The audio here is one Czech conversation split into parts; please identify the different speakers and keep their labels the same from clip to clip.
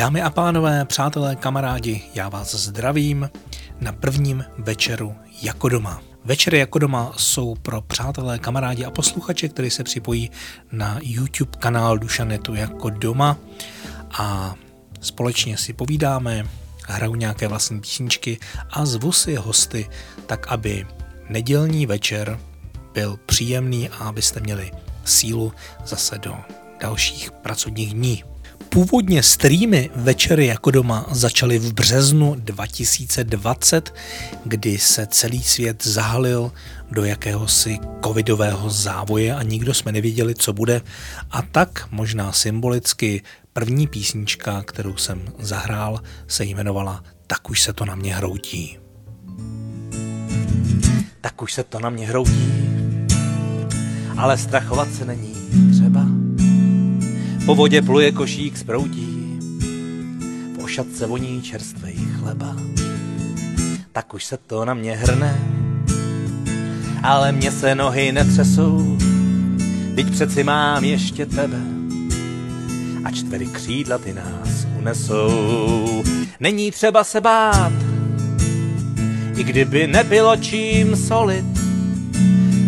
Speaker 1: Dámy a pánové, přátelé, kamarádi, já vás zdravím na prvním večeru jako doma. Večery jako doma jsou pro přátelé, kamarádi a posluchače, kteří se připojí na YouTube kanál Dušanetu jako doma a společně si povídáme, hraju nějaké vlastní písničky a zvu si hosty, tak aby nedělní večer byl příjemný a abyste měli sílu zase do dalších pracovních dní. Původně streamy Večery jako doma začaly v březnu 2020, kdy se celý svět zahalil do jakéhosi covidového závoje a nikdo jsme nevěděli, co bude. A tak možná symbolicky první písnička, kterou jsem zahrál, se jmenovala Tak už se to na mě hroutí. Tak už se to na mě hroutí, ale strachovat se není po vodě pluje košík z proutí, v ošatce voní čerstvej chleba. Tak už se to na mě hrne, ale mě se nohy netřesou, teď přeci mám ještě tebe. A čtvery křídla ty nás unesou. Není třeba se bát, i kdyby nebylo čím solit,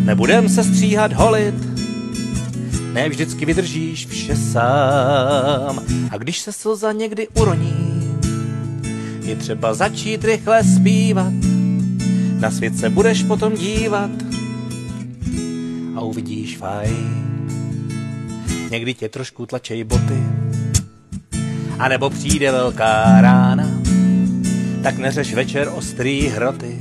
Speaker 1: nebudem se stříhat holit, ne vždycky vydržíš vše sám. A když se slza někdy uroní, je třeba začít rychle zpívat. Na svět se budeš potom dívat a uvidíš fajn. Někdy tě trošku tlačej boty, a nebo přijde velká rána, tak neřeš večer ostrý hroty,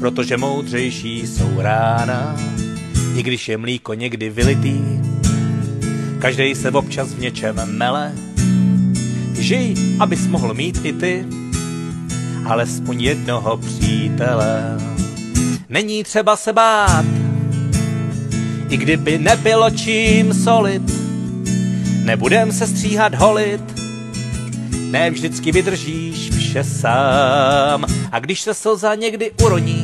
Speaker 1: protože moudřejší jsou rána i když je mlíko někdy vylitý. Každej se občas v něčem mele. Žij, abys mohl mít i ty, alespoň jednoho přítele. Není třeba se bát, i kdyby nebylo čím solit. Nebudem se stříhat holit, ne vždycky vydržíš vše sám. A když se slza někdy uroní,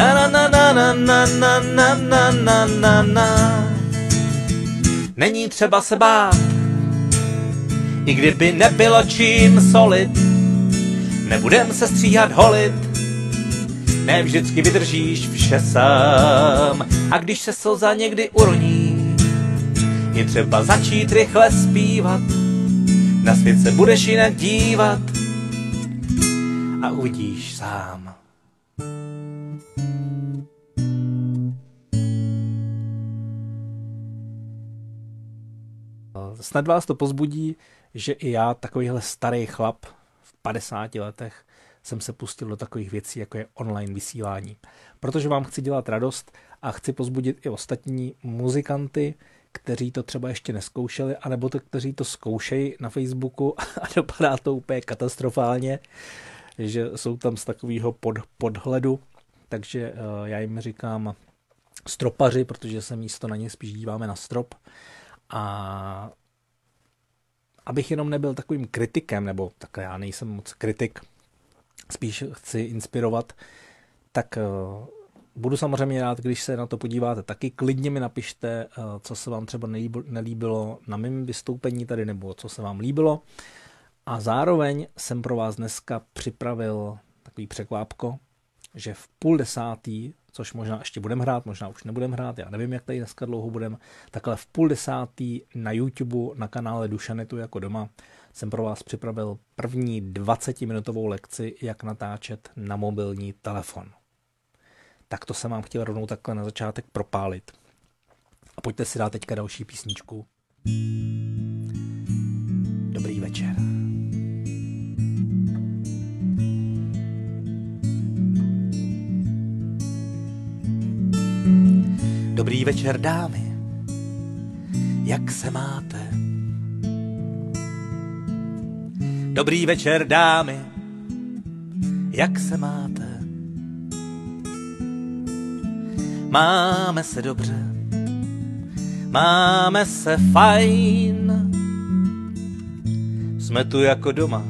Speaker 1: Na na na na na na na na na na na Není třeba se bát, i kdyby nebylo čím solit, nebudem se stříhat holit, ne vždycky vydržíš vše sám. A když se slza někdy uroní, je třeba začít rychle zpívat, na svět se budeš jinak dívat a uvidíš sám. Snad vás to pozbudí, že i já, takovýhle starý chlap v 50 letech, jsem se pustil do takových věcí, jako je online vysílání. Protože vám chci dělat radost a chci pozbudit i ostatní muzikanty, kteří to třeba ještě neskoušeli, anebo to, kteří to zkoušejí na Facebooku a dopadá to úplně katastrofálně, že jsou tam z takového pod, podhledu. Takže uh, já jim říkám stropaři, protože se místo na ně spíš díváme na strop. A abych jenom nebyl takovým kritikem, nebo tak já nejsem moc kritik, spíš chci inspirovat, tak eh, budu samozřejmě rád, když se na to podíváte. Taky klidně mi napište, eh, co se vám třeba nelíbilo na mém vystoupení tady, nebo co se vám líbilo. A zároveň jsem pro vás dneska připravil takový překvápko, že v půl desátý což možná ještě budeme hrát, možná už nebudeme hrát, já nevím, jak tady dneska dlouho budeme, takhle v půl desátý na YouTube na kanále Dušanetu jako doma jsem pro vás připravil první 20-minutovou lekci, jak natáčet na mobilní telefon. Tak to jsem vám chtěl rovnou takhle na začátek propálit. A pojďte si dát teďka další písničku. Dobrý večer. Dobrý večer, dámy, jak se máte? Dobrý večer, dámy, jak se máte? Máme se dobře, máme se fajn. Jsme tu jako doma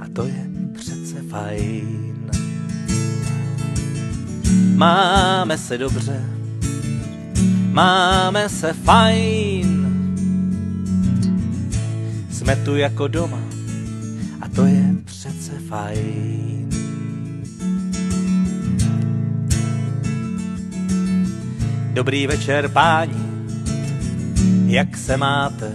Speaker 1: a to je přece fajn. Máme se dobře, máme se fajn. Jsme tu jako doma a to je přece fajn. Dobrý večer, páni, jak se máte?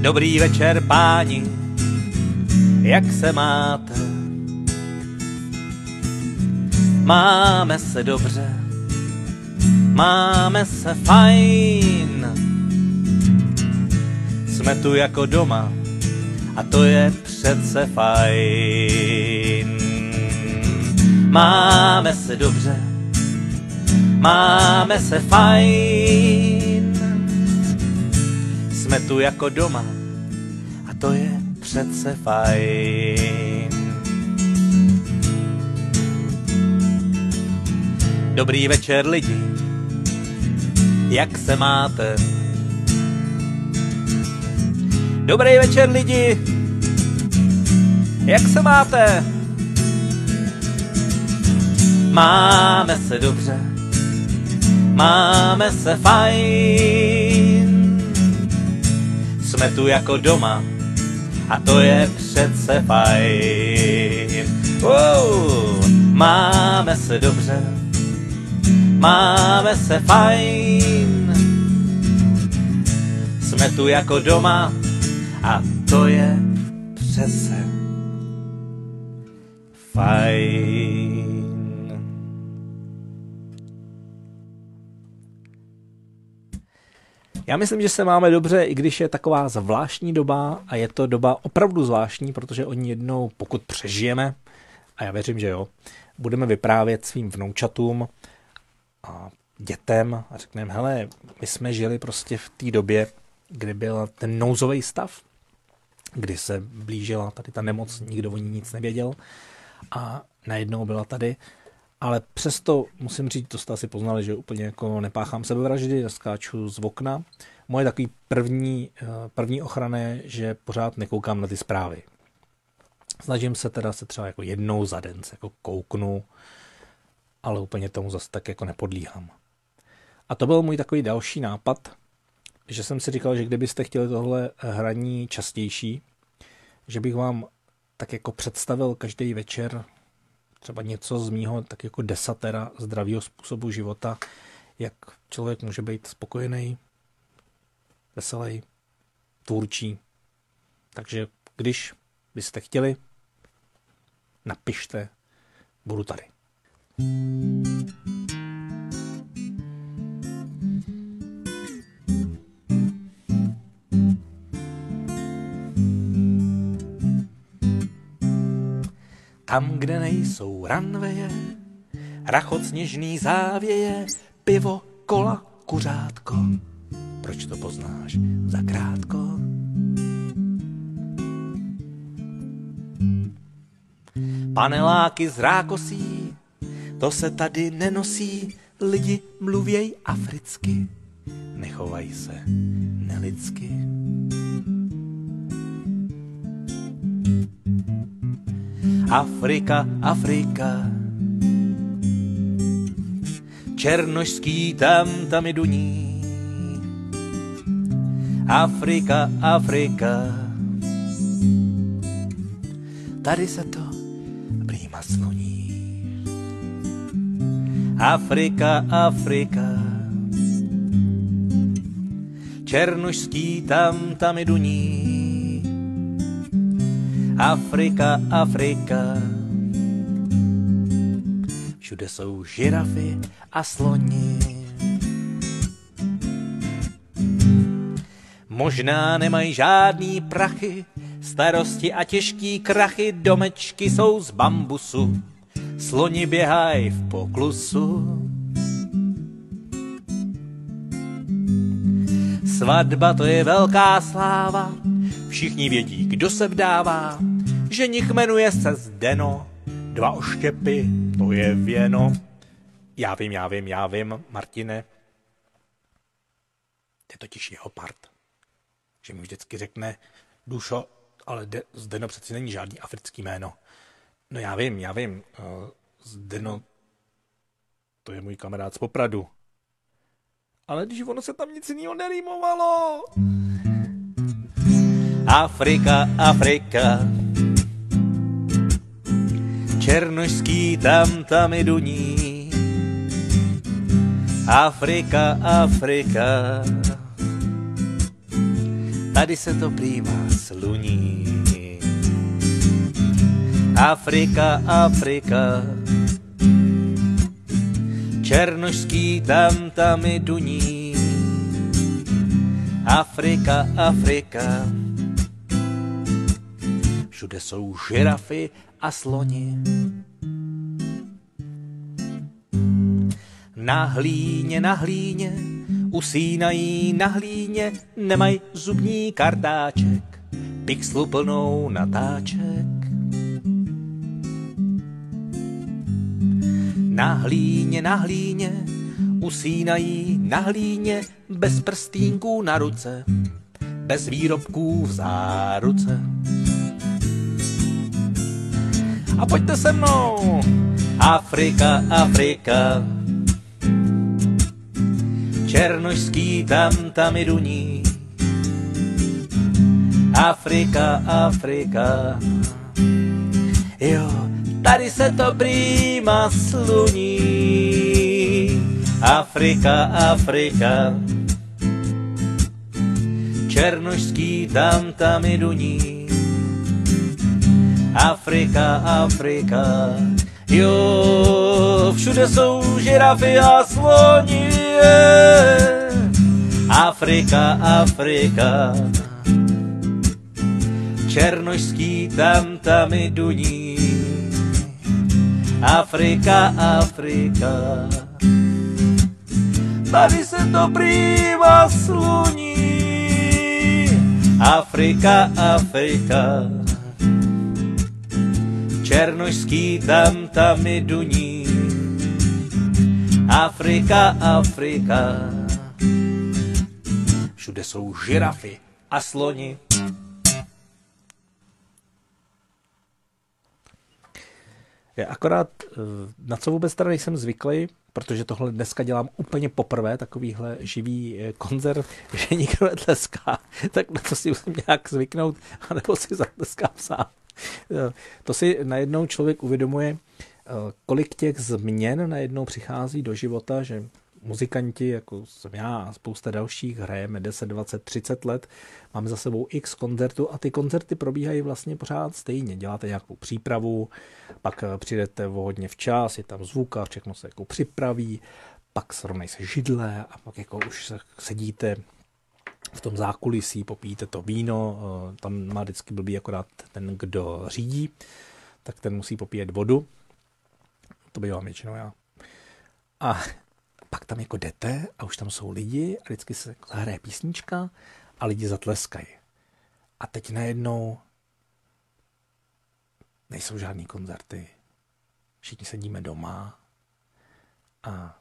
Speaker 1: Dobrý večer, páni, jak se máte? Máme se dobře, máme se fajn. Jsme tu jako doma a to je přece fajn. Máme se dobře, máme se fajn. Jsme tu jako doma a to je přece fajn. Dobrý večer lidi, jak se máte? Dobrý večer lidi, jak se máte? Máme se dobře, máme se fajn. Jsme tu jako doma a to je přece fajn. Wow, máme se dobře, máme se fajn. Jsme tu jako doma a to je přece fajn. Já myslím, že se máme dobře, i když je taková zvláštní doba a je to doba opravdu zvláštní, protože oni jednou, pokud přežijeme, a já věřím, že jo, budeme vyprávět svým vnoučatům a dětem a řekneme, hele, my jsme žili prostě v té době, kdy byl ten nouzový stav, kdy se blížila tady ta nemoc, nikdo o ní nic nevěděl a najednou byla tady ale přesto musím říct, to jste asi poznali, že úplně jako nepáchám sebevraždy, skáču z okna. Moje takový první, eh, první ochrana je, že pořád nekoukám na ty zprávy. Snažím se teda se třeba jako jednou za den se jako kouknu, ale úplně tomu zase tak jako nepodlíhám. A to byl můj takový další nápad, že jsem si říkal, že kdybyste chtěli tohle hraní častější, že bych vám tak jako představil každý večer třeba něco z mýho tak jako desatera zdravého způsobu života, jak člověk může být spokojený, veselý, tvůrčí. Takže když byste chtěli, napište, budu tady. Tam, kde nejsou ranveje, rachot sněžný závěje, pivo, kola, kuřátko. Proč to poznáš za krátko? Paneláky z rákosí, to se tady nenosí, lidi mluvěj africky, nechovají se nelidsky. Afrika, Afrika. Černošský tam, tam je duní. Afrika, Afrika. Tady se to Afrika, Afrika. Černošský tam, tam je duní. Afrika, Afrika. Všude jsou žirafy a sloni. Možná nemají žádný prachy, starosti a těžký krachy, domečky jsou z bambusu, sloni běhají v poklusu. Svatba to je velká sláva, Všichni vědí, kdo se vdává, že nich jmenuje se Zdeno. Dva oštěpy, to je věno. Já vím, já vím, já vím, Martine. To je totiž jeho part. Že mi vždycky řekne, Dušo, ale de, Zdeno přeci není žádný africký jméno. No já vím, já vím. Uh, Zdeno, to je můj kamarád z Popradu. Ale když ono se tam nic jiného nerýmovalo. Afrika, Afrika, černožský tam tam i duní. Afrika, Afrika, tady se to prývá sluní. Afrika, Afrika, černožský tam tam i duní. Afrika, Afrika, všude jsou žirafy a sloni. Na hlíně, na hlíně, usínají na hlíně, nemají zubní kartáček, pixlu plnou natáček. Na hlíně, na hlíně, usínají na hlíně, bez prstínků na ruce, bez výrobků v záruce. A pojďte se mnou! Afrika, Afrika, černožský tam tam i duní. Afrika, Afrika, jo, tady se to prýma sluní. Afrika, Afrika, černožský tam tam i duní. Afrika, Afrika, jo, všude jsou žirafy a sloni. Afrika, Afrika, černožský tam tam i duní. Afrika, Afrika, tady se to prýma sluní. Afrika, Afrika, černožský tam tam i duní. Afrika, Afrika, všude jsou žirafy a sloni. Je akorát, eh, na co vůbec tady nejsem zvyklý, protože tohle dneska dělám úplně poprvé, takovýhle živý eh, koncert, že nikdo netleská, tak na to si musím nějak zvyknout, anebo si zatleskám sám. Eh, to si najednou člověk uvědomuje, kolik těch změn najednou přichází do života, že muzikanti, jako jsem já a spousta dalších, hrajeme 10, 20, 30 let, máme za sebou x koncertů a ty koncerty probíhají vlastně pořád stejně. Děláte nějakou přípravu, pak eh, přijdete hodně včas, je tam zvuka, všechno se jako připraví, pak srovnají se židle a pak jako už sedíte v tom zákulisí, popíte to víno, eh, tam má vždycky blbý akorát ten, kdo řídí, tak ten musí popíjet vodu. To bývám většinou já. A pak tam jako jdete a už tam jsou lidi a vždycky se zahraje písnička a lidi zatleskají. A teď najednou nejsou žádný koncerty. Všichni sedíme doma a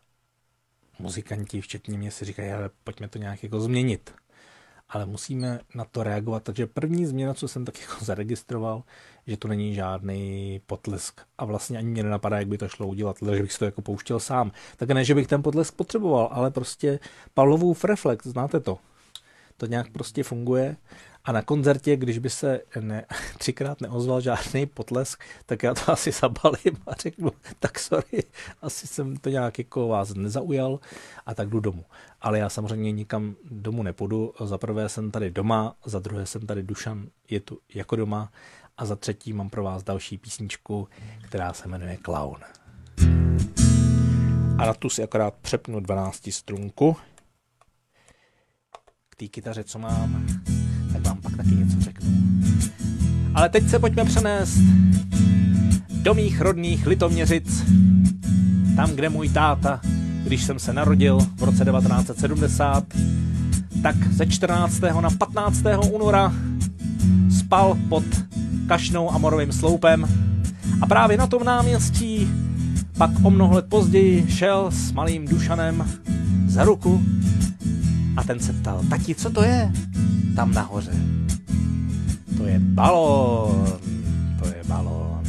Speaker 1: muzikanti, včetně mě, si říkají, ale pojďme to nějak jako změnit ale musíme na to reagovat. Takže první změna, co jsem tak jako zaregistroval, že to není žádný potlesk. A vlastně ani mě nenapadá, jak by to šlo udělat, že bych si to jako pouštěl sám. Tak ne, že bych ten potlesk potřeboval, ale prostě Pavlovův reflex, znáte to. To nějak prostě funguje a na koncertě, když by se ne, třikrát neozval žádný potlesk, tak já to asi zabalím a řeknu, tak sorry, asi jsem to nějak jako vás nezaujal a tak jdu domů. Ale já samozřejmě nikam domů nepůjdu. Za prvé jsem tady doma, za druhé jsem tady Dušan, je tu jako doma a za třetí mám pro vás další písničku, která se jmenuje Clown. A na tu si akorát přepnu 12 strunku té kytaře, co mám tak vám pak taky něco řeknu. Ale teď se pojďme přenést do mých rodných Litoměřic, tam, kde můj táta, když jsem se narodil v roce 1970, tak ze 14. na 15. února spal pod kašnou a morovým sloupem a právě na tom náměstí pak o mnoho let později šel s malým Dušanem za ruku a ten se ptal, tati, co to je tam nahoře? To je balón, to je balón.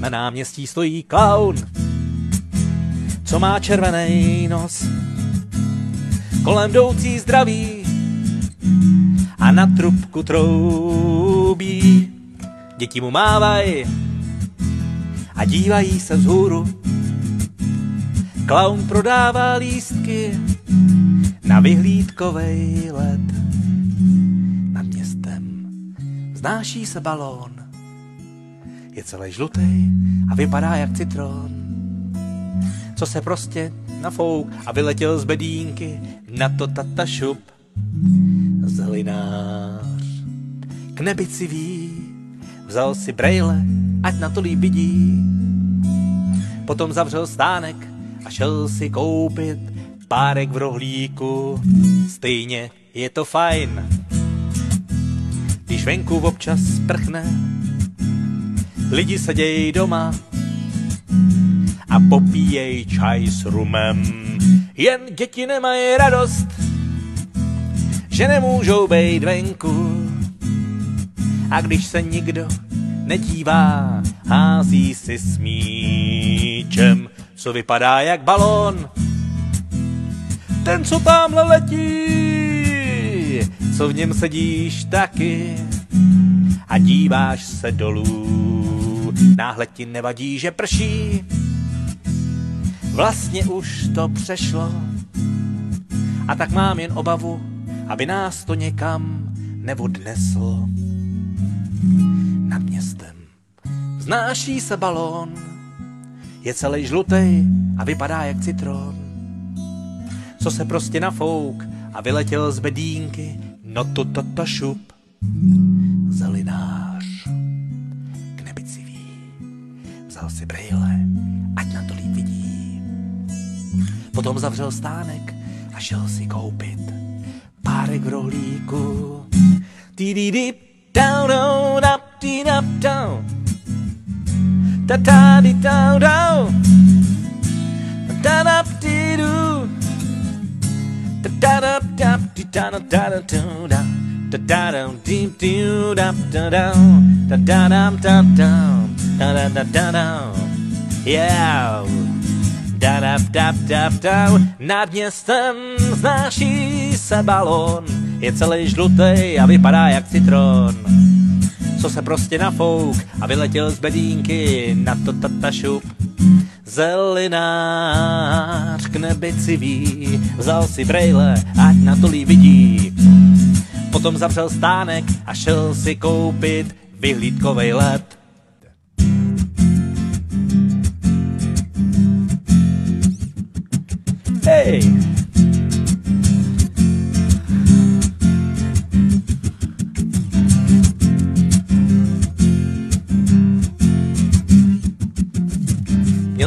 Speaker 1: Na náměstí stojí klaun, co má červený nos. Kolem jdoucí zdraví a na trubku troubí. Děti mu mávají a dívají se vzhůru. Klaun prodává lístky na vyhlídkovej let. Nad městem znáší se balón. Je celý žlutý a vypadá jak citron. Co se prostě nafouk a vyletěl z bedínky na to tata šup. Zelinář k nebi ví, vzal si brejle, ať na to vidí. Potom zavřel stánek a šel si koupit párek v rohlíku. Stejně je to fajn, když venku občas prchne. Lidi sedějí doma a popíjej čaj s rumem. Jen děti nemají radost, že nemůžou být venku. A když se nikdo nedívá, hází si s míčem, co vypadá jak balón. Ten, co tamhle letí, co v něm sedíš taky a díváš se dolů. Náhle ti nevadí, že prší, vlastně už to přešlo. A tak mám jen obavu, aby nás to někam neodneslo. Nad městem znáší se balón, je celý žlutý a vypadá jak citron. Co se prostě nafouk a vyletěl z bedínky, no to tata šup. Zelinář k nebi civí, vzal si brejle, ať na to líp vidí. Potom zavřel stánek a šel si koupit párek v rohlíku. Di di di down down up di up down. Da da di down down. Da da di do. Da da da da di da da da da do da. Da da da di do da da da. Da da da da da. Da da da da da. Yeah. Da da da da da. Nad městem znáší se balón, je celý žlutý a vypadá jak citron. Co se prostě nafouk a vyletěl z bedínky na to tata šup. Zelinář k nebi civí, vzal si brejle, ať na to vidí. Potom zavřel stánek a šel si koupit vyhlídkovej let. Hej!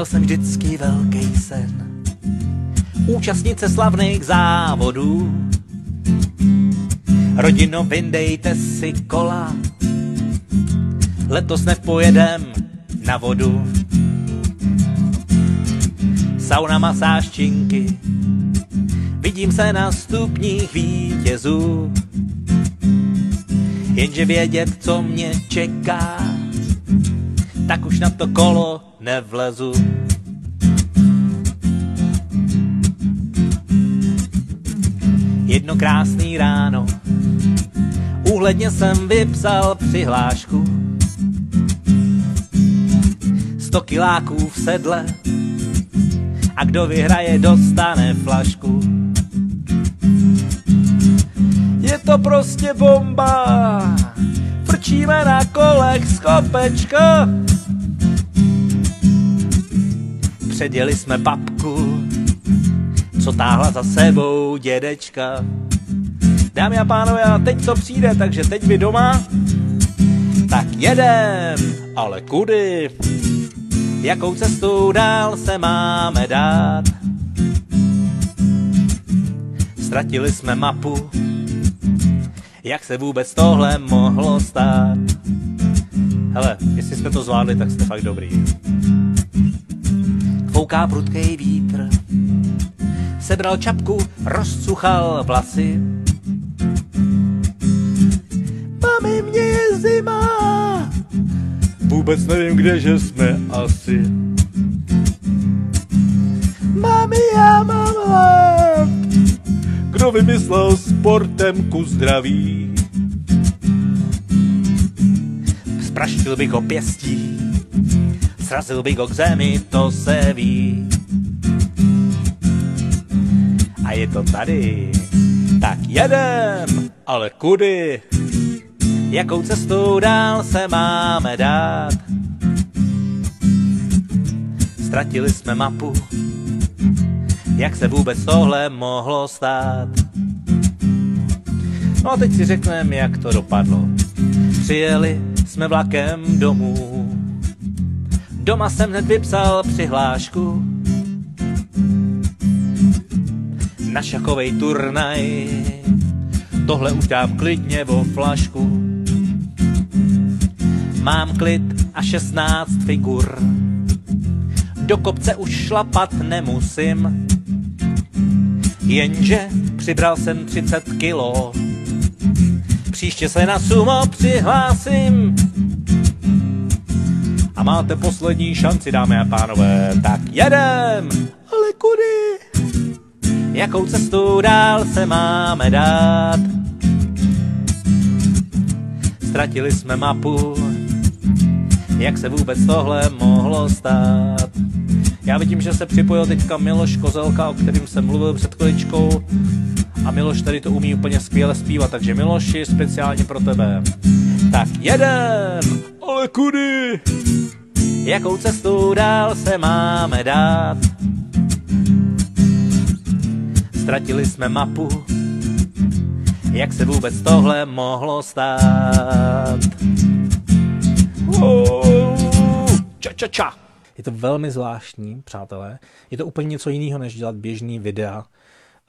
Speaker 1: Jsem vždycky velký sen, účastnit se slavných závodů. Rodino, vyndejte si kola, letos nepojedem na vodu. Sauna, masáž, činky, vidím se na stupních vítězů. Jenže vědět, co mě čeká, tak už na to kolo nevlezu. Jedno krásný ráno, úhledně jsem vypsal přihlášku. Sto kiláků v sedle a kdo vyhraje, dostane flašku. Je to prostě bomba, frčíme na kolech z kopečka. Předjeli jsme babku, co táhla za sebou dědečka. Dámy a pánové, a teď co přijde, takže teď vy doma, tak jedem, ale kudy? Jakou cestou dál se máme dát? Ztratili jsme mapu Jak se vůbec tohle mohlo stát? Hele, jestli jste to zvládli, tak jste fakt dobrý. Fouká prudkej vítr, sebral čapku, rozcuchal vlasy. Mami, mě je zima, vůbec nevím, kde, že jsme asi. Mami, já mám hlad, kdo vymyslel sportem ku zdraví. Spraštil bych ho pěstí, srazil bych ho k zemi, to se ví. A je to tady, tak jedem, ale kudy? Jakou cestou dál se máme dát? Ztratili jsme mapu, jak se vůbec tohle mohlo stát. No a teď si řekneme, jak to dopadlo. Přijeli jsme vlakem domů. Doma jsem hned vypsal přihlášku na šachovej turnaj. Tohle už dám klidně vo flašku. Mám klid a 16 figur. Do kopce už šlapat nemusím. Jenže přibral jsem 30 kilo. Příště se na sumo přihlásím. Máte poslední šanci, dámy a pánové. Tak jedem! Ale kudy? Jakou cestu dál se máme dát? Ztratili jsme mapu, jak se vůbec tohle mohlo stát. Já vidím, že se připojil teďka Miloš Kozelka, o kterým jsem mluvil před chviličkou. A Miloš tady to umí úplně skvěle zpívat, takže Miloši, speciálně pro tebe. Tak jedem! Ale kudy? Jakou cestu dál se máme dát? Ztratili jsme mapu, jak se vůbec tohle mohlo stát. Ča, ča, ča. Je to velmi zvláštní, přátelé. Je to úplně něco jiného, než dělat běžný videa,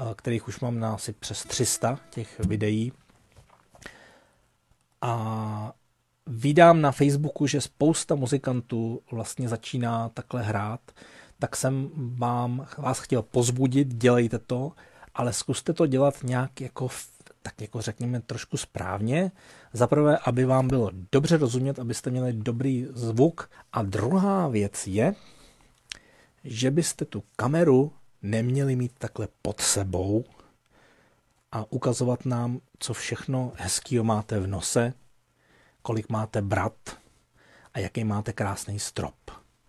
Speaker 1: eh, kterých už mám na asi přes 300 těch videí. A vydám na Facebooku, že spousta muzikantů vlastně začíná takhle hrát, tak jsem vám vás chtěl pozbudit, dělejte to, ale zkuste to dělat nějak jako tak jako řekněme trošku správně. Za prvé, aby vám bylo dobře rozumět, abyste měli dobrý zvuk. A druhá věc je, že byste tu kameru neměli mít takhle pod sebou a ukazovat nám, co všechno hezkýho máte v nose, kolik máte brat a jaký máte krásný strop.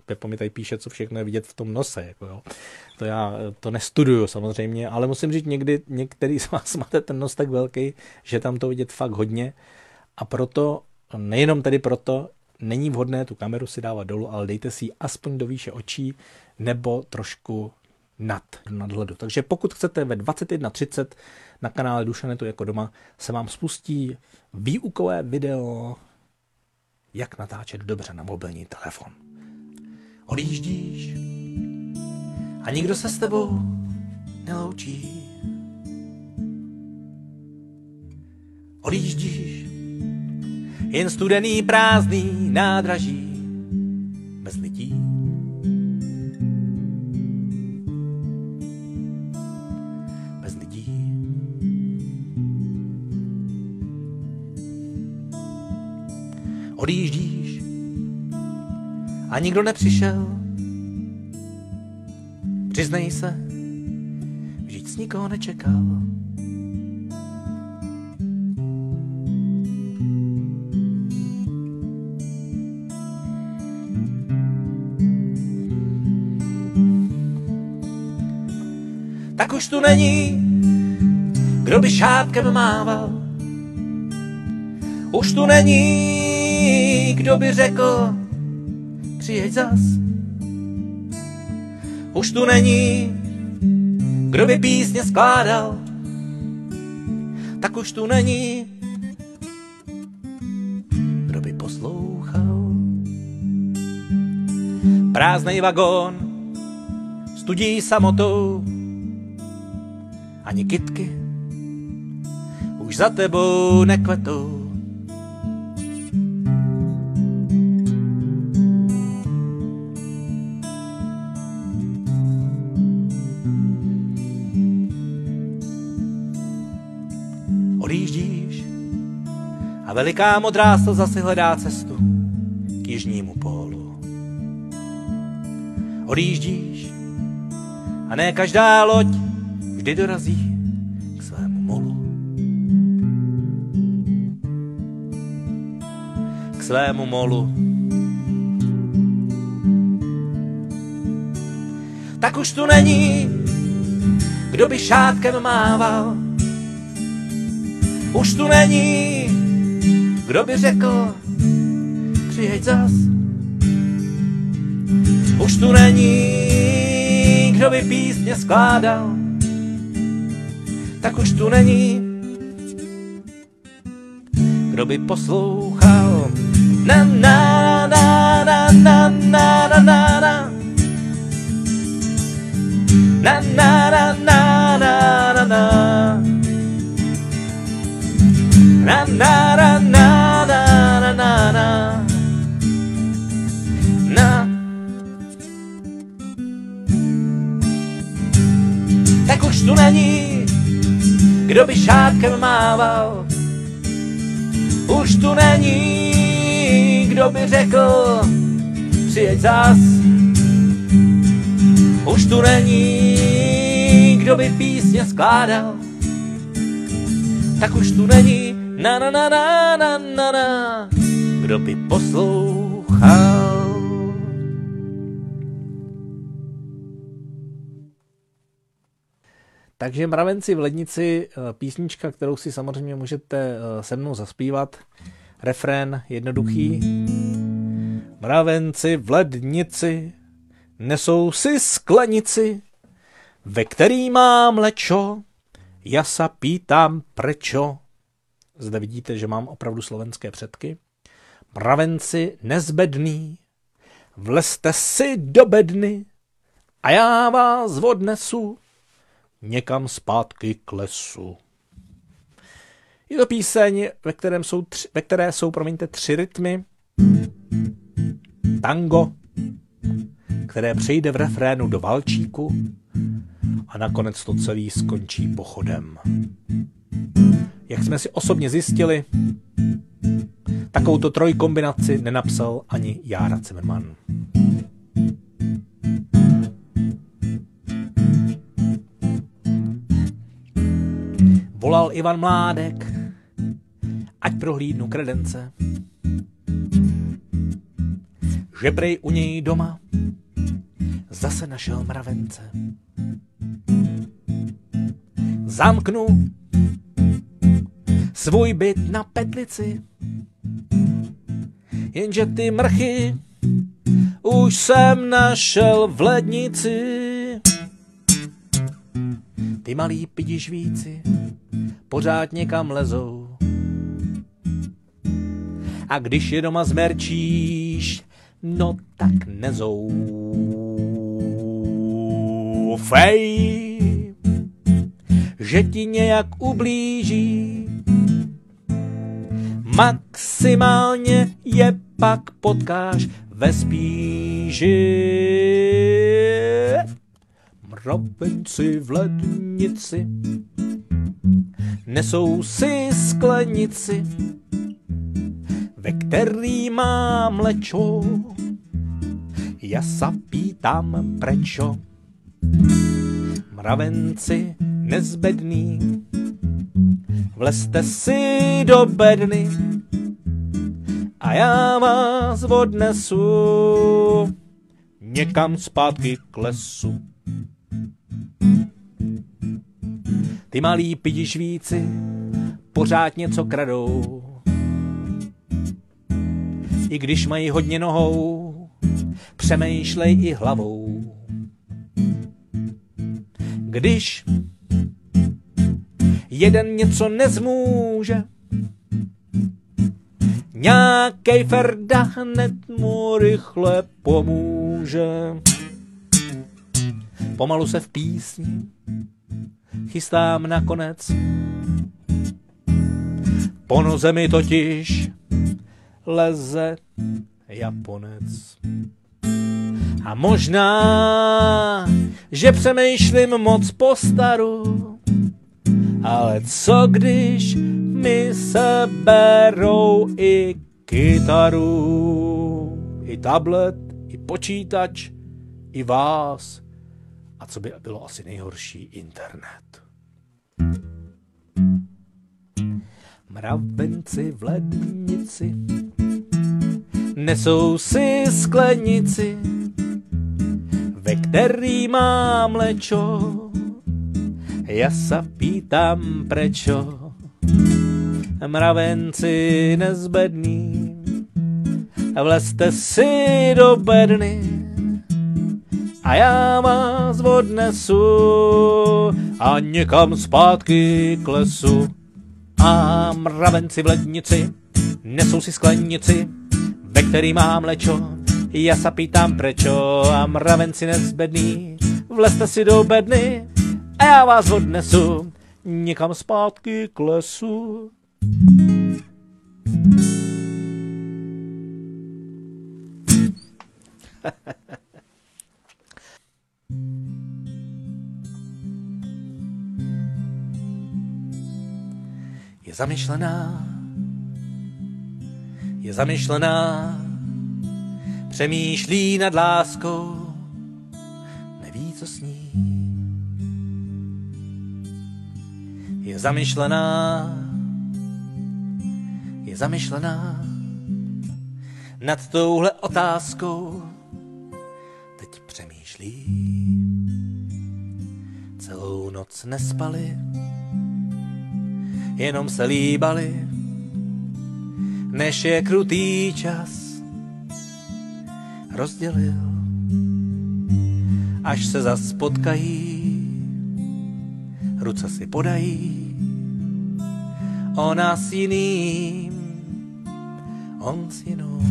Speaker 1: Pepo mi tady píše, co všechno je vidět v tom nose. Jako jo. To já to nestuduju samozřejmě, ale musím říct, někdy některý z vás máte ten nos tak velký, že tam to vidět fakt hodně a proto, nejenom tedy proto, není vhodné tu kameru si dávat dolů, ale dejte si ji aspoň do výše očí nebo trošku nad nadhledu. Takže pokud chcete ve 21.30 na kanále Dušanetu jako doma se vám spustí výukové video, jak natáčet dobře na mobilní telefon odjíždíš a nikdo se s tebou neloučí. Odjíždíš, jen studený prázdný nádraží nikdo nepřišel. Přiznej se, žít nikoho nečekal. Tak už tu není, kdo by šátkem mával. Už tu není, kdo by řekl, přijeď zas. Už tu není, kdo by písně skládal, tak už tu není, kdo by poslouchal. Prázdnej vagón, studí samotou, ani kitky už za tebou nekvetou. A veliká modrá slza si hledá cestu k jižnímu pólu. Odjíždíš a ne každá loď vždy dorazí k svému molu. K svému molu. Tak už tu není, kdo by šátkem mával. Už tu není, kdo by řekl, přijeď zas. Už tu není, kdo by písně skládal, tak už tu není, kdo by poslouchal. Na na na na na na na na na na na na na na na na na na na na na na na Tak už tu není, kdo by šátkem mával. Už tu není, kdo by řekl, přijeď zas. Už tu není, kdo by písně skládal. Tak už tu není, na na na na na na na, kdo by poslouchal. Takže Mravenci v lednici, eh, písnička, kterou si samozřejmě můžete eh, se mnou zaspívat. Refrén jednoduchý. Mravenci v lednici nesou si sklenici, ve který mám lečo, já se pýtám prečo. Zde vidíte, že mám opravdu slovenské předky. Mravenci nezbedný, vlezte si do bedny a já vás odnesu někam zpátky k lesu. Je to píseň, ve, kterém jsou tři, ve které jsou, promiňte, tři rytmy. Tango, které přejde v refrénu do valčíku a nakonec to celý skončí pochodem. Jak jsme si osobně zjistili, takovouto trojkombinaci nenapsal ani Jára Zimmerman. Volal Ivan Mládek, ať prohlídnu kredence. Že prej u něj doma zase našel mravence. Zamknu svůj byt na petlici, jenže ty mrchy už jsem našel v lednici. Ty malý pidižvíci pořád někam lezou. A když je doma zmerčíš, no tak nezoufej, že ti nějak ublíží. Maximálně je pak potkáš ve spíži. Mravenci v lednici nesou si sklenici, ve který mám lečo. Já sa pýtam prečo. Mravenci nezbedný, vlezte si do bedny a já vás odnesu někam zpátky k lesu. Ty malí pidišvíci pořád něco kradou. I když mají hodně nohou, přemýšlej i hlavou. Když jeden něco nezmůže, nějakej Ferda hned mu rychle pomůže. Pomalu se v písni chystám nakonec Po noze mi totiž leze Japonec. A možná, že přemýšlím moc po staru, ale co když mi se berou i kytaru, i tablet, i počítač, i vás, a co by bylo asi nejhorší, internet. Mravenci v lednici nesou si sklenici, ve který má mlečo. Ja sa pýtam prečo mravenci nezbední vlezte si do bedny a já vás odnesu a někam zpátky k lesu. A mravenci v lednici nesou si sklenici, ve který mám mlečo. Já se pýtám prečo a mravenci nezbedný, vlezte si do bedny a já vás odnesu někam zpátky k lesu. je zamyšlená, je zamyšlená, přemýšlí nad láskou, neví, co s ní. Zamyšlená, je zamyšlená nad touhle otázkou, teď přemýšlí. Celou noc nespali, jenom se líbali, než je krutý čas rozdělil. Až se zas potkají, ruce si podají, ona s jiným, on s jinou.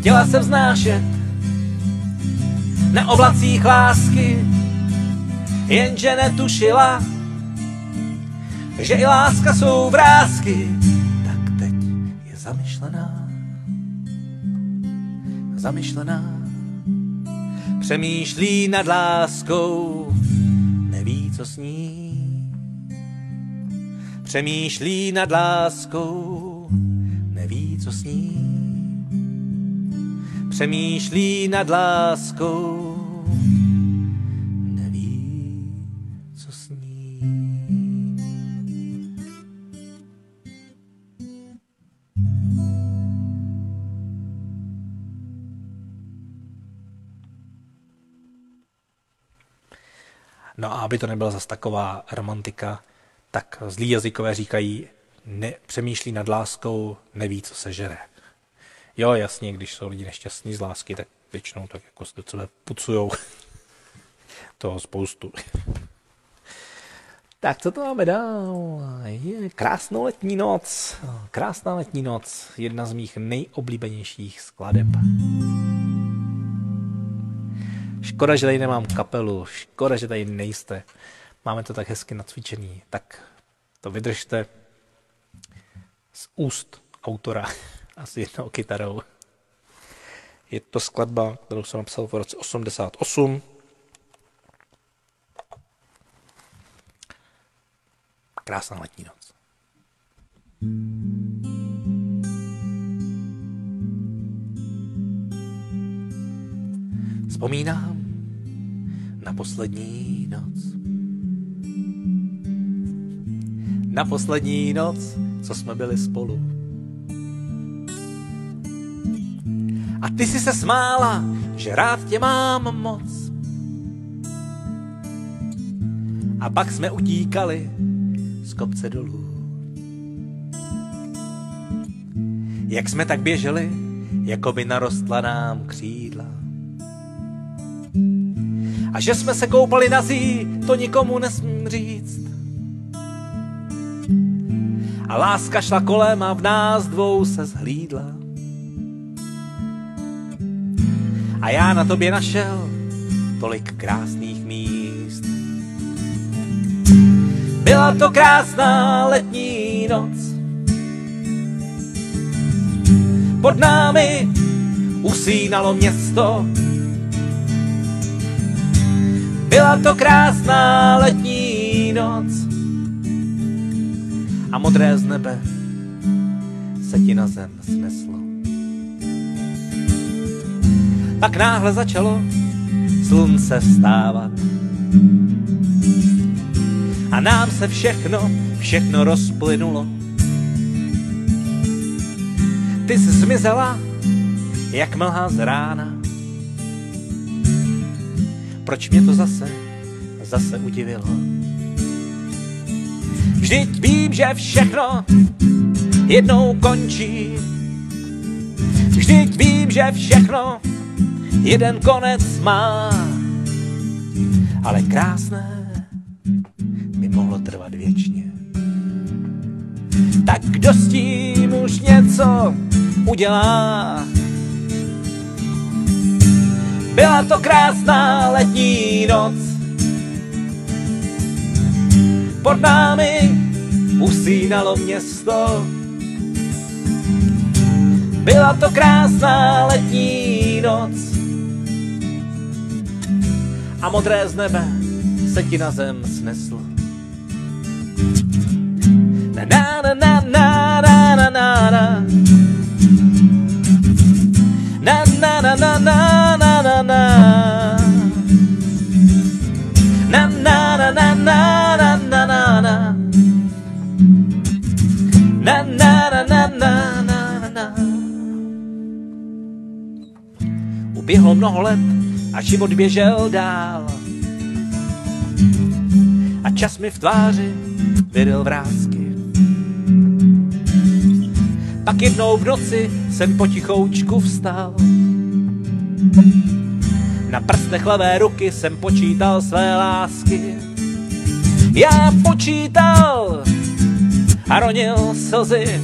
Speaker 1: Chtěla se vznášet na oblacích lásky, jenže netušila, že i láska jsou vrázky. Tak teď je zamyšlená, zamyšlená, přemýšlí nad láskou, neví, co s ní. Přemýšlí nad láskou, neví, co s ní přemýšlí nad láskou, No a aby to nebyla zas taková romantika, tak zlí jazykové říkají, ne, přemýšlí nad láskou, neví, co se žere. Jo, jasně, když jsou lidi nešťastní z lásky, tak většinou tak jako se do sebe pucujou. Toho spoustu. tak co to máme dál? Je krásnou letní noc. Krásná letní noc. Jedna z mých nejoblíbenějších skladeb. Škoda, že tady nemám kapelu. Škoda, že tady nejste. Máme to tak hezky nacvičený. Tak to vydržte z úst autora asi jednou kytarou. Je to skladba, kterou jsem napsal v roce 88. Krásná letní noc. Vzpomínám na poslední noc. Na poslední noc, co jsme byli spolu A ty si se smála, že rád tě mám moc. A pak jsme utíkali z kopce dolů. Jak jsme tak běželi, jako by narostla nám křídla. A že jsme se koupali na zí, to nikomu nesmím říct. A láska šla kolem a v nás dvou se zhlídla. A já na tobě našel tolik krásných míst. Byla to krásná letní noc. Pod námi usínalo město. Byla to krásná letní noc a modré z nebe se ti na zem sneslo. Pak náhle začalo slunce vstávat a nám se všechno, všechno rozplynulo. Ty jsi zmizela, jak mlha z rána. Proč mě to zase, zase udivilo? Vždyť vím, že všechno jednou končí. Vždyť vím, že všechno jeden konec má. Ale krásné by mohlo trvat věčně. Tak kdo s tím už něco udělá? Byla to krásná letní noc. Pod námi usínalo město. Byla to krásná letní noc. A modré z nebe se ti na zem sneslo. Na na na na na na na na na na na na na na na na na na na na na na na na na na na na Uběhlo mnoho let a život běžel dál a čas mi v tváři vydal vrázky. Pak jednou v noci jsem potichoučku vstal. Na prstech levé ruky jsem počítal své lásky. Já počítal a ronil slzy.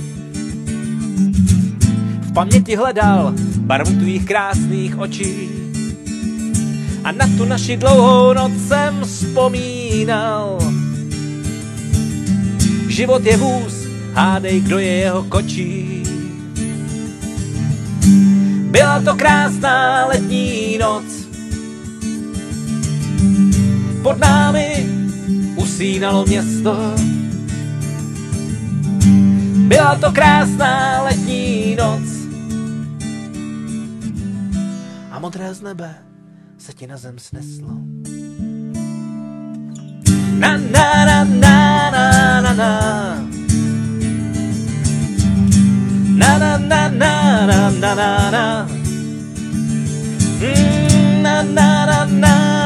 Speaker 1: V paměti hledal barvu tvých krásných očí. A na tu naši dlouhou noc jsem vzpomínal. Život je vůz, hádej, kdo je jeho kočí. Byla to krásná letní noc. Pod námi usínalo město. Byla to krásná letní noc. A modré z nebe se ti na zem sneslo. Na na na na na na na na na na na na na na na Mm, na na na na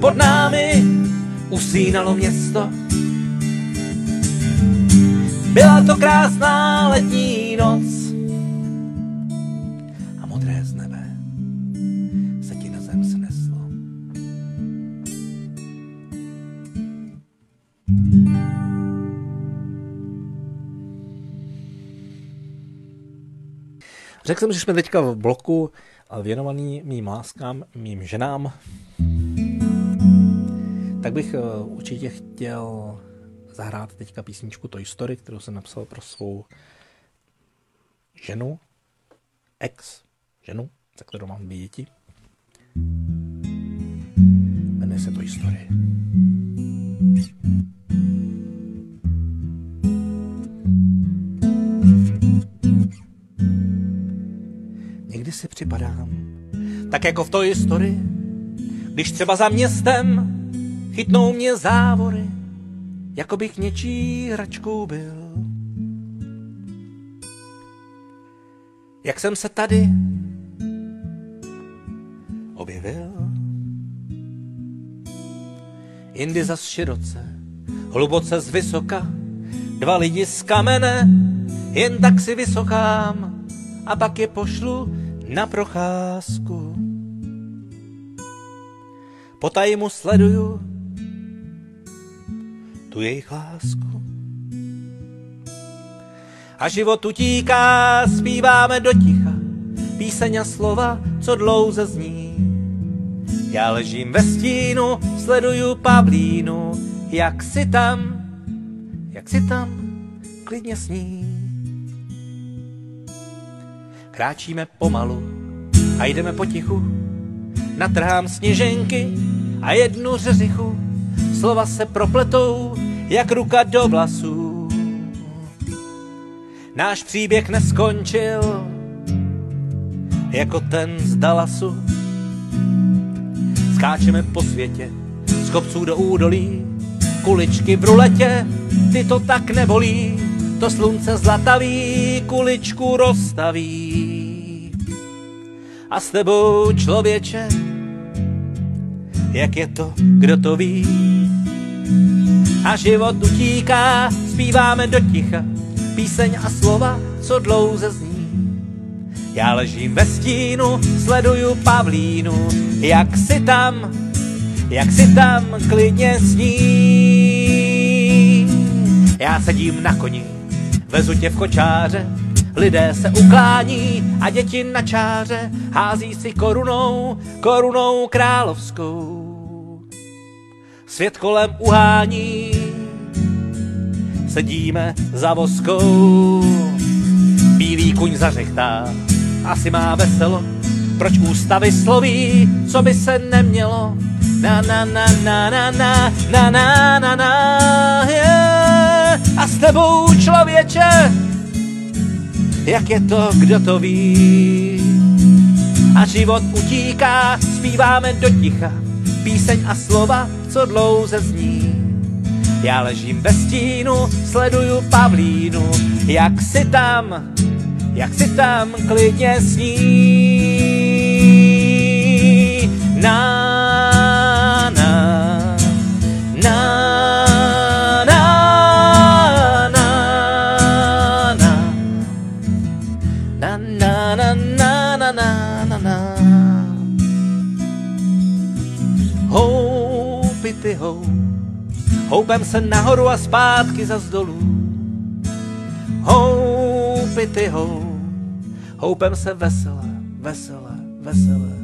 Speaker 1: Pod námi usínalo město. Byla to krásná letní noc. A modré z nebe se ti na zem sneslo. Řekl jsem, že jsme teďka v bloku věnovaný mým láskám, mým ženám. Tak bych eh, určitě chtěl zahrát teďka písničku Toy Story, kterou jsem napsal pro svou ženu, ex ženu, za kterou mám dvě děti. Jmenuje se Toy Story. Někdy si připadám, tak jako v Toy Story, když třeba za městem chytnou mě závory, jako bych něčí hračkou byl. Jak jsem se tady objevil, jindy zas široce, hluboce z vysoka, dva lidi z kamene, jen tak si vysokám a pak je pošlu na procházku. Potajmu sleduju tu jejich lásku. A život utíká, zpíváme do ticha, píseň a slova, co dlouze zní. Já ležím ve stínu, sleduju Pavlínu, jak si tam, jak si tam klidně sní. Kráčíme pomalu a jdeme potichu, natrhám sněženky a jednu řeřichu, slova se propletou, jak ruka do vlasů. Náš příběh neskončil, jako ten z Dallasu. Skáčeme po světě, z kopců do údolí, kuličky v ruletě, ty to tak nebolí, to slunce zlataví, kuličku rozstaví. A s tebou člověče, jak je to, kdo to ví. A život utíká, zpíváme do ticha, píseň a slova, co dlouze zní. Já ležím ve stínu, sleduju Pavlínu, jak si tam, jak si tam klidně sní. Já sedím na koni, vezu tě v kočáře, lidé se uklání a děti na čáře hází si korunou, korunou královskou. Svět kolem uhání, sedíme za voskou. Bílý kuň zařechtá, asi má veselo, proč ústavy sloví, co by se nemělo. Na na na na na na na na na na yeah. A s tebou člověče, jak je to, kdo to ví. A život utíká, zpíváme do ticha, píseň a slova, co dlouze zní. Já ležím ve stínu, sleduju Pavlínu, jak si tam, jak si tam klidně sní. Na, houpem se nahoru a zpátky za dolů. Houpy ty hou, houpem se vesele, vesele, vesele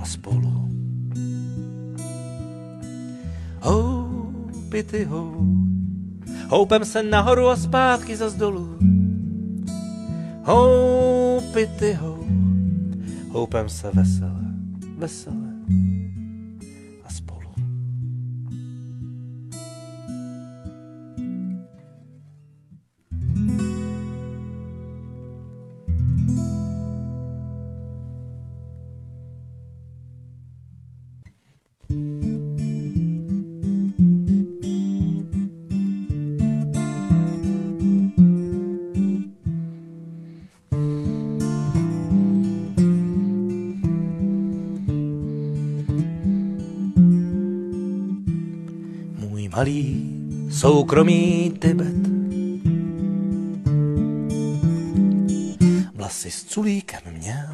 Speaker 1: a spolu. Houpy ty hou, houpem se nahoru a zpátky za dolů. Houpy ty hou, houpem se vesele, vesele malý soukromý Tibet. Vlasy s culíkem měl.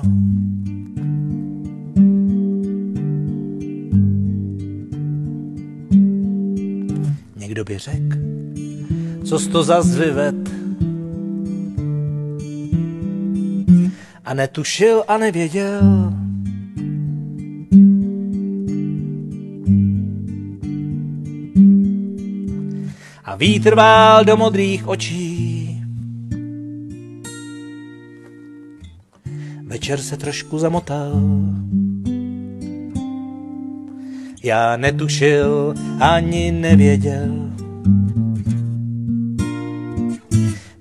Speaker 1: Někdo by řekl, co to za vyved. A netušil a nevěděl, vítr vál do modrých očí. Večer se trošku zamotal. Já netušil ani nevěděl.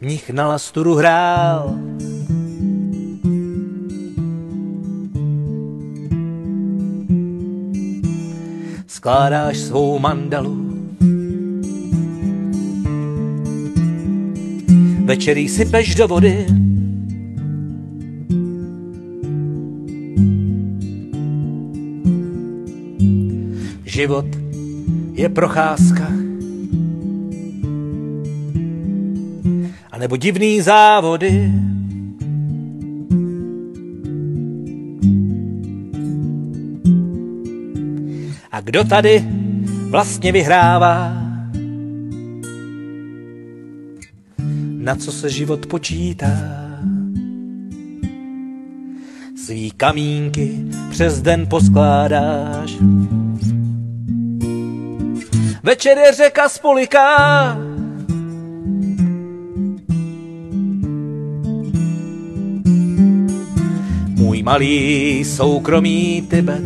Speaker 1: Mnich na lasturu hrál. Skládáš svou mandalu. Večerí sypeš do vody, Život je procházka, a nebo divný závody. A kdo tady vlastně vyhrává? Na co se život počítá? Svý kamínky přes den poskládáš. Večer je řeka spoliká, můj malý soukromý Tibet.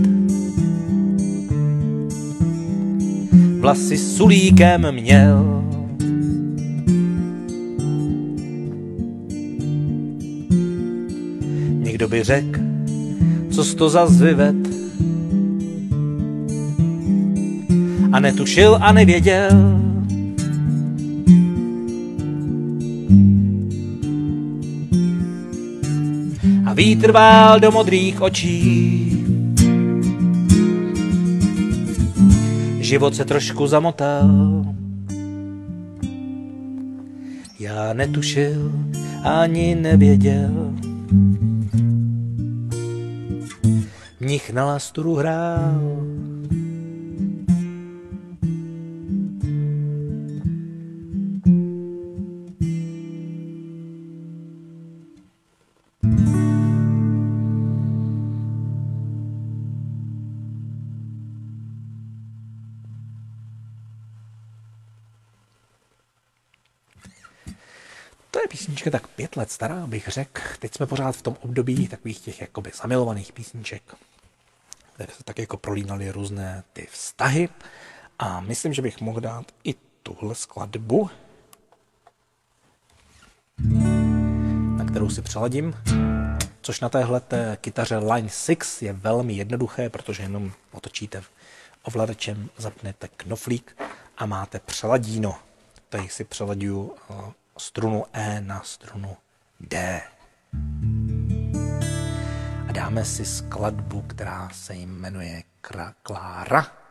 Speaker 1: Vlasy sulíkem měl. Řekl, co to za zvyvet. A netušil a nevěděl, vítr vál do modrých očí. Život se trošku zamotal, já netušil ani nevěděl. Mnich na lasturu hrál, písnička tak pět let stará, bych řekl. Teď jsme pořád v tom období takových těch jakoby zamilovaných písniček, které se tak jako prolínaly různé ty vztahy. A myslím, že bych mohl dát i tuhle skladbu, na kterou si přeladím. Což na téhle té kytaře Line 6 je velmi jednoduché, protože jenom otočíte ovladačem, zapnete knoflík a máte přeladíno. Tady si přeladuju eh, strunu E na strunu D. A dáme si skladbu, která se jmenuje Klára.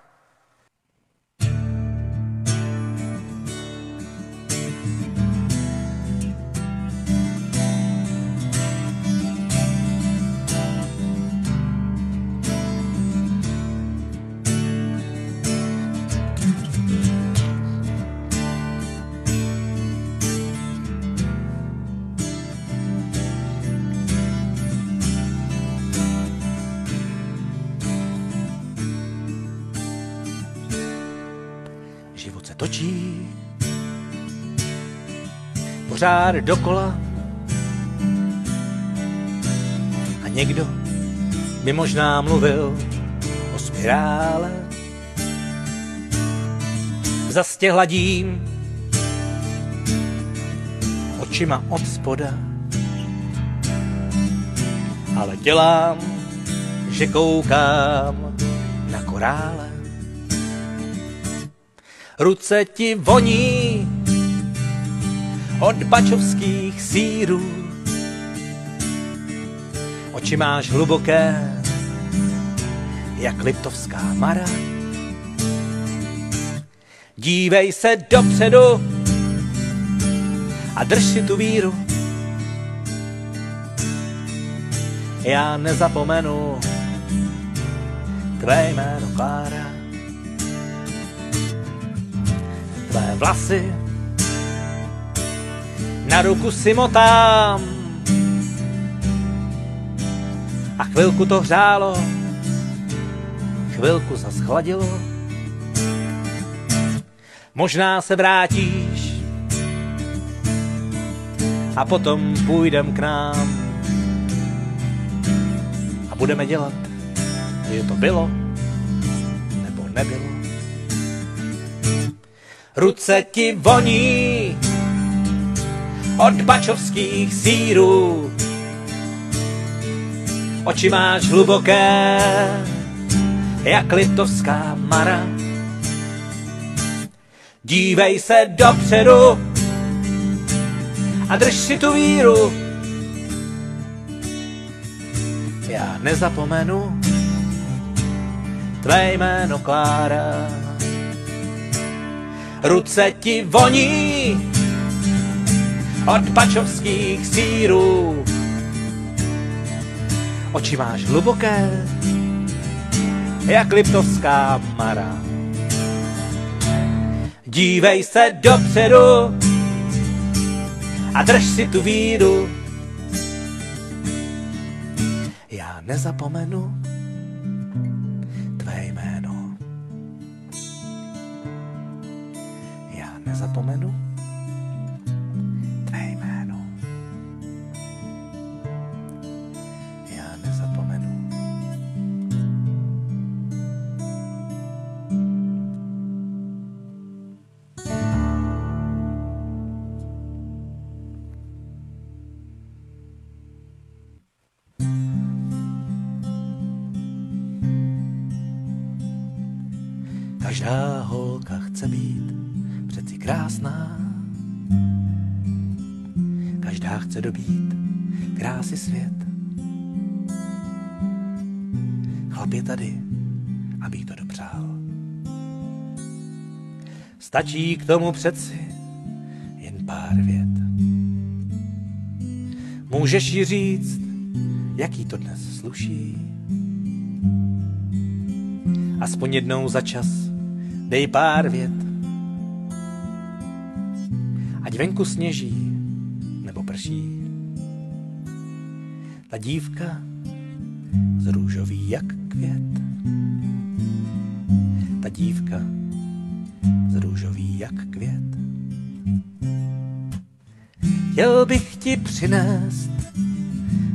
Speaker 1: Pořád dokola. A někdo by možná mluvil o spirále. Zastě hladím očima od spoda, ale dělám, že koukám na korále. Ruce ti voní od bačovských sírů. Oči máš hluboké, jak liptovská mara. Dívej se dopředu a drž si tu víru. Já nezapomenu tvé jméno Klára. tvé vlasy. Na ruku si motám a chvilku to hřálo, chvilku zaschladilo. Možná se vrátíš a potom půjdem k nám. A budeme dělat, že to bylo nebo nebylo. Ruce ti voní od bačovských sírů. Oči máš hluboké, jak litovská mara. Dívej se dopředu a drž si tu víru. Já nezapomenu tvé jméno Klára. Ruce ti voní od pačovských sírů. Oči máš hluboké, jak liptovská mara. Dívej se dopředu a drž si tu víru. Já nezapomenu tvé jméno. Já nezapomenu krásy svět. Chlap je tady, aby jí to dopřál. Stačí k tomu přeci jen pár vět. Můžeš jí říct, jaký to dnes sluší. Aspoň jednou za čas dej pár vět. Ať venku sněží Ta dívka z růžový jak květ. Ta dívka z růžový jak květ. Chtěl bych ti přinést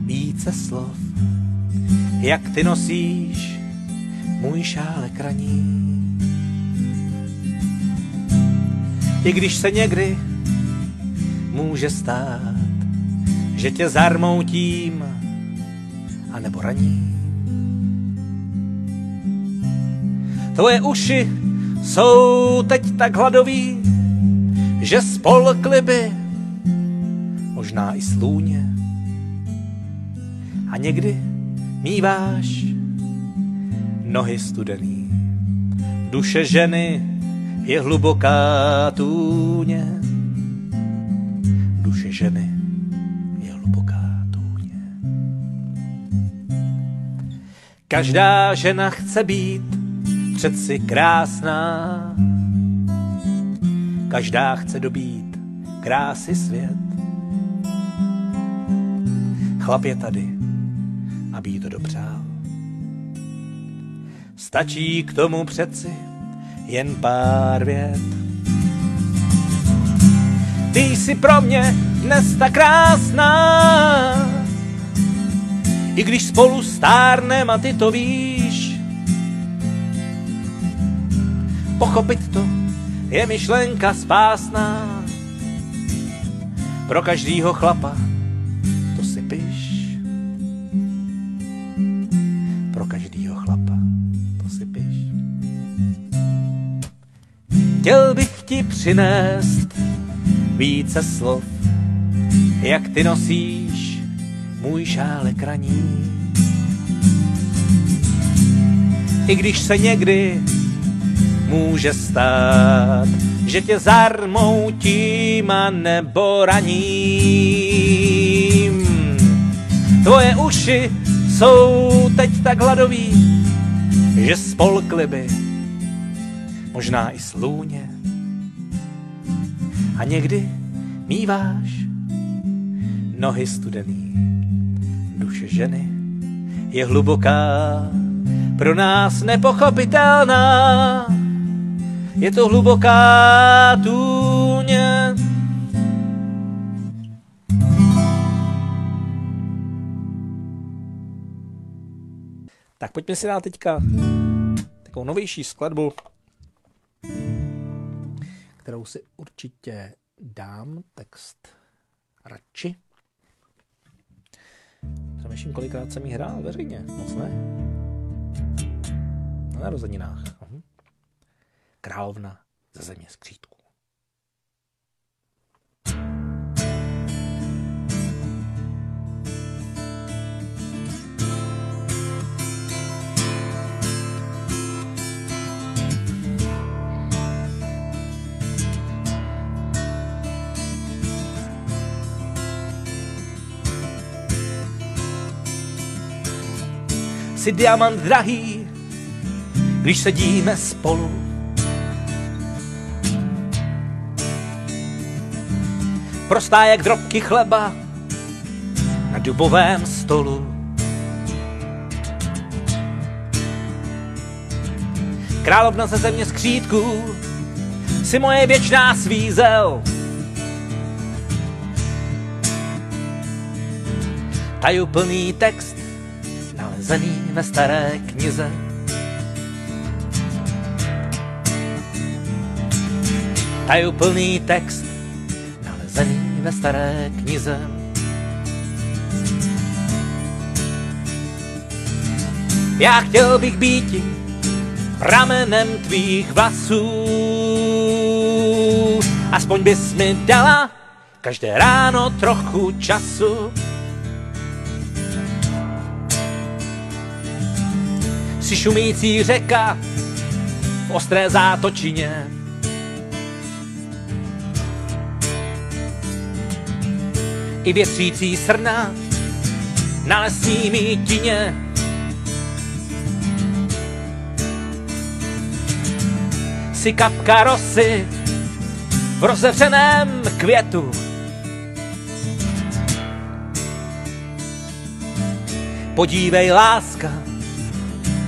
Speaker 1: více slov, jak ty nosíš můj šálek raní. I když se někdy může stát, že tě zarmoutím a nebo raním. Tvoje uši jsou teď tak hladový, že spolkly by možná i slůně. A někdy míváš nohy studený. Duše ženy je hluboká tůně. Každá žena chce být přeci krásná. Každá chce dobít krásy svět. Chlap je tady, aby jí to dopřál. Stačí k tomu přeci jen pár vět. Ty jsi pro mě dnes tak krásná, i když spolu stárnem a ty to víš. Pochopit to je myšlenka spásná pro každýho chlapa, to si piš. Pro každýho chlapa, to si piš. Chtěl bych ti přinést více slov, jak ty nosíš můj šálek raní. I když se někdy může stát, že tě zarmoutím a nebo raním. Tvoje uši jsou teď tak hladový, že spolkly by možná i slůně. A někdy míváš nohy studený. Ženy je hluboká, pro nás nepochopitelná. Je to hluboká tůně. Tak pojďme si dát teďka takovou novější skladbu, kterou si určitě dám text radši. Přemýšlím, kolikrát jsem ji hrál veřejně. Moc ne. Na narozeninách. Mhm. Královna ze země skřítků. thank you si diamant drahý, když sedíme spolu. Prostá jak drobky chleba na dubovém stolu. Královna ze země skřítků, si moje věčná svízel. Tajuplný text, nalezený ve staré knize. Tajuplný text, nalezený ve staré knize. Já chtěl bych být pramenem tvých vlasů. Aspoň bys mi dala každé ráno trochu času. Si šumící řeka v ostré zátočině. I větřící srna na lesní mítině. Si kapka rosy v rozevřeném květu. Podívej, láska,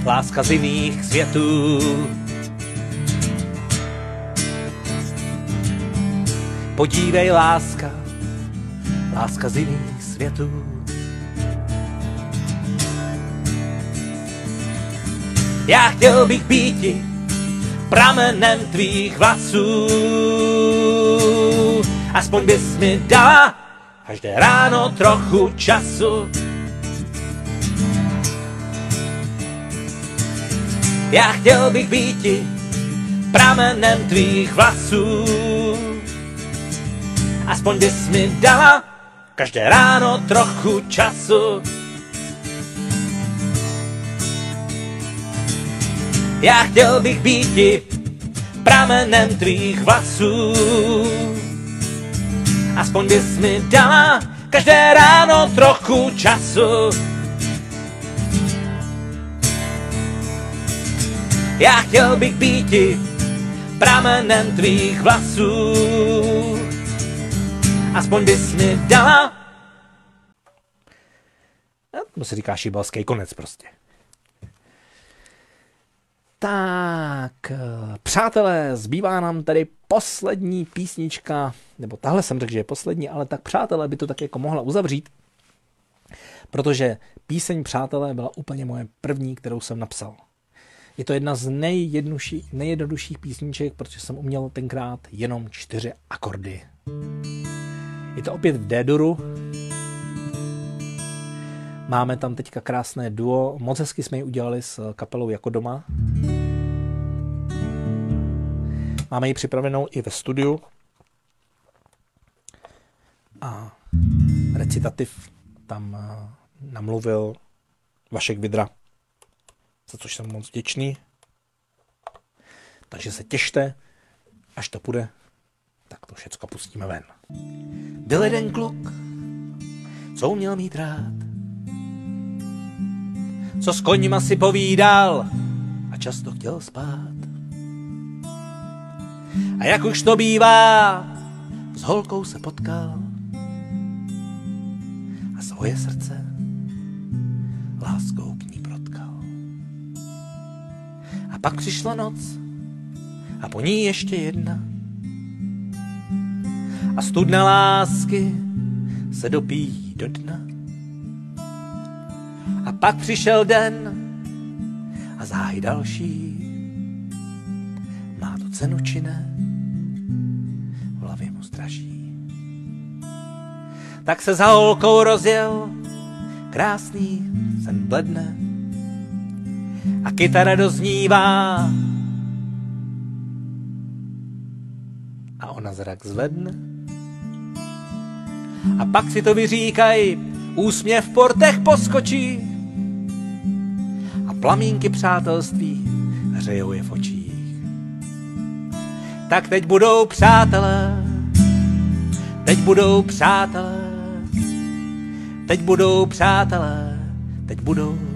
Speaker 1: láska z jiných světů. Podívej, láska, láska z jiných světů. Já chtěl bych být pramenem tvých vlasů. Aspoň bys mi dala každé ráno trochu času. Já chtěl bych být pramenem tvých vlasů. Aspoň bys mi dala každé ráno trochu času. Já chtěl bych být pramenem tvých vlasů. Aspoň bys mi dala každé ráno trochu času. Já chtěl bych být pramenem tvých vlasů. Aspoň bys mi dala. To se říká šibalský konec prostě. Tak, přátelé, zbývá nám tady poslední písnička, nebo tahle jsem řekl, že je poslední, ale tak přátelé by to tak jako mohla uzavřít, protože píseň Přátelé byla úplně moje první, kterou jsem napsal. Je to jedna z nejjednodušších písniček, protože jsem uměl tenkrát jenom čtyři akordy. Je to opět v D-duru. Máme tam teďka krásné duo. Moc hezky jsme ji udělali s kapelou Jako doma. Máme ji připravenou i ve studiu. A recitativ tam eh, namluvil Vašek Vidra, za což jsem moc vděčný. Takže se těšte, až to půjde, tak to všecko pustíme ven. Byl jeden kluk, co uměl mít rád, co s koněma si povídal a často chtěl spát. A jak už to bývá, s holkou se potkal a svoje srdce láskou k ní pak přišla noc a po ní ještě jedna. A studna lásky se dopíjí do dna. A pak přišel den a záhy další. Má to cenu či ne? hlavě mu straší. Tak se za holkou rozjel, krásný sen bledne a kytara doznívá. A ona zrak zvedne. A pak si to vyříkaj, úsměv v portech poskočí. A plamínky přátelství hřejou je v očích. Tak teď budou přátelé, teď budou přátelé, teď budou přátelé, teď budou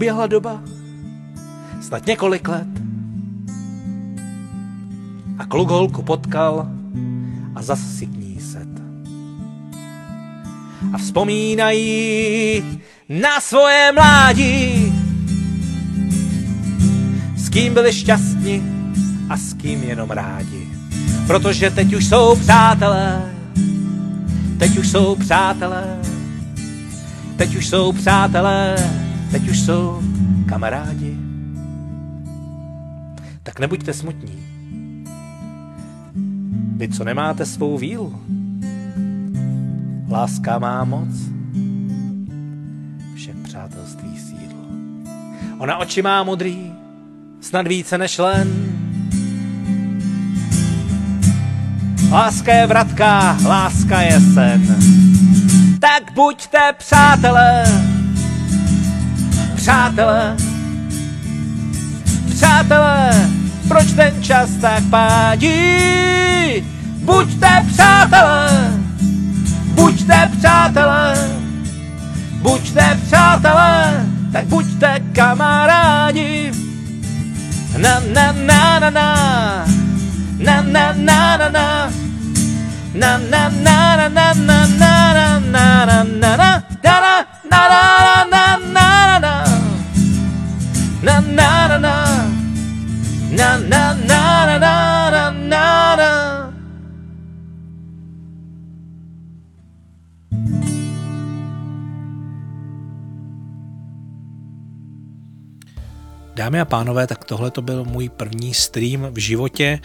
Speaker 1: uběhla doba, snad několik let. A kluk holku potkal a zas si k ní set. A vzpomínají na svoje mládí, s kým byli šťastní a s kým jenom rádi. Protože teď už jsou přátelé, teď už jsou přátelé, teď už jsou přátelé, teď už jsou kamarádi. Tak nebuďte smutní. Vy, co nemáte svou vílu, láska má moc, však přátelství sídlo. Ona oči má modrý, snad více než len. Láska je vratka, láska je sen. Tak buďte přátelé, přátelé, přátelé, proč ten čas tak pádí? Buďte přátelé, buďte přátelé, buďte přátelé, tak buďte kamarádi. Na na na na na, na na na na na, na na na na na na na na na na na na na na na na na na na na na na Dámy a pánové, tak tohle to byl můj první stream v životě.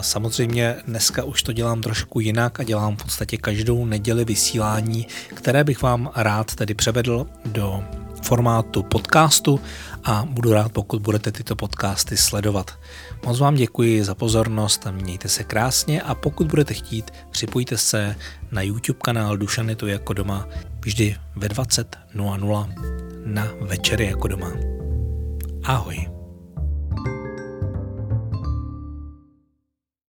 Speaker 1: Samozřejmě dneska už to dělám trošku jinak a dělám v podstatě každou neděli vysílání, které bych vám rád tedy převedl do formátu podcastu a budu rád, pokud budete tyto podcasty sledovat. Moc vám děkuji za pozornost, mějte se krásně a pokud budete chtít, připojte se na YouTube kanál Dušany to jako doma vždy ve 20.00 na večery jako doma. Ahoj.